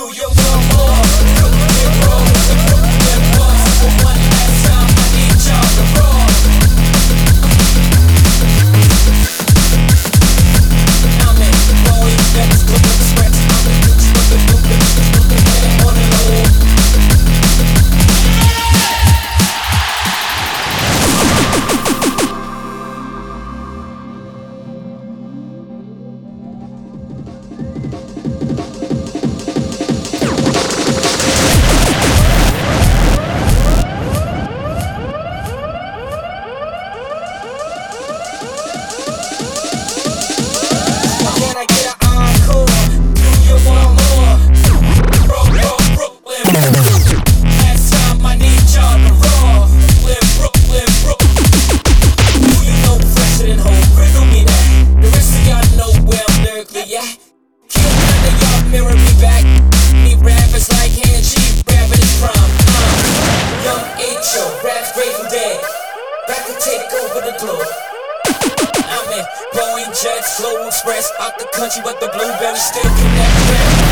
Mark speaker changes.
Speaker 1: do your work. Jet, slow, flow express, out the country but the blueberry still connected.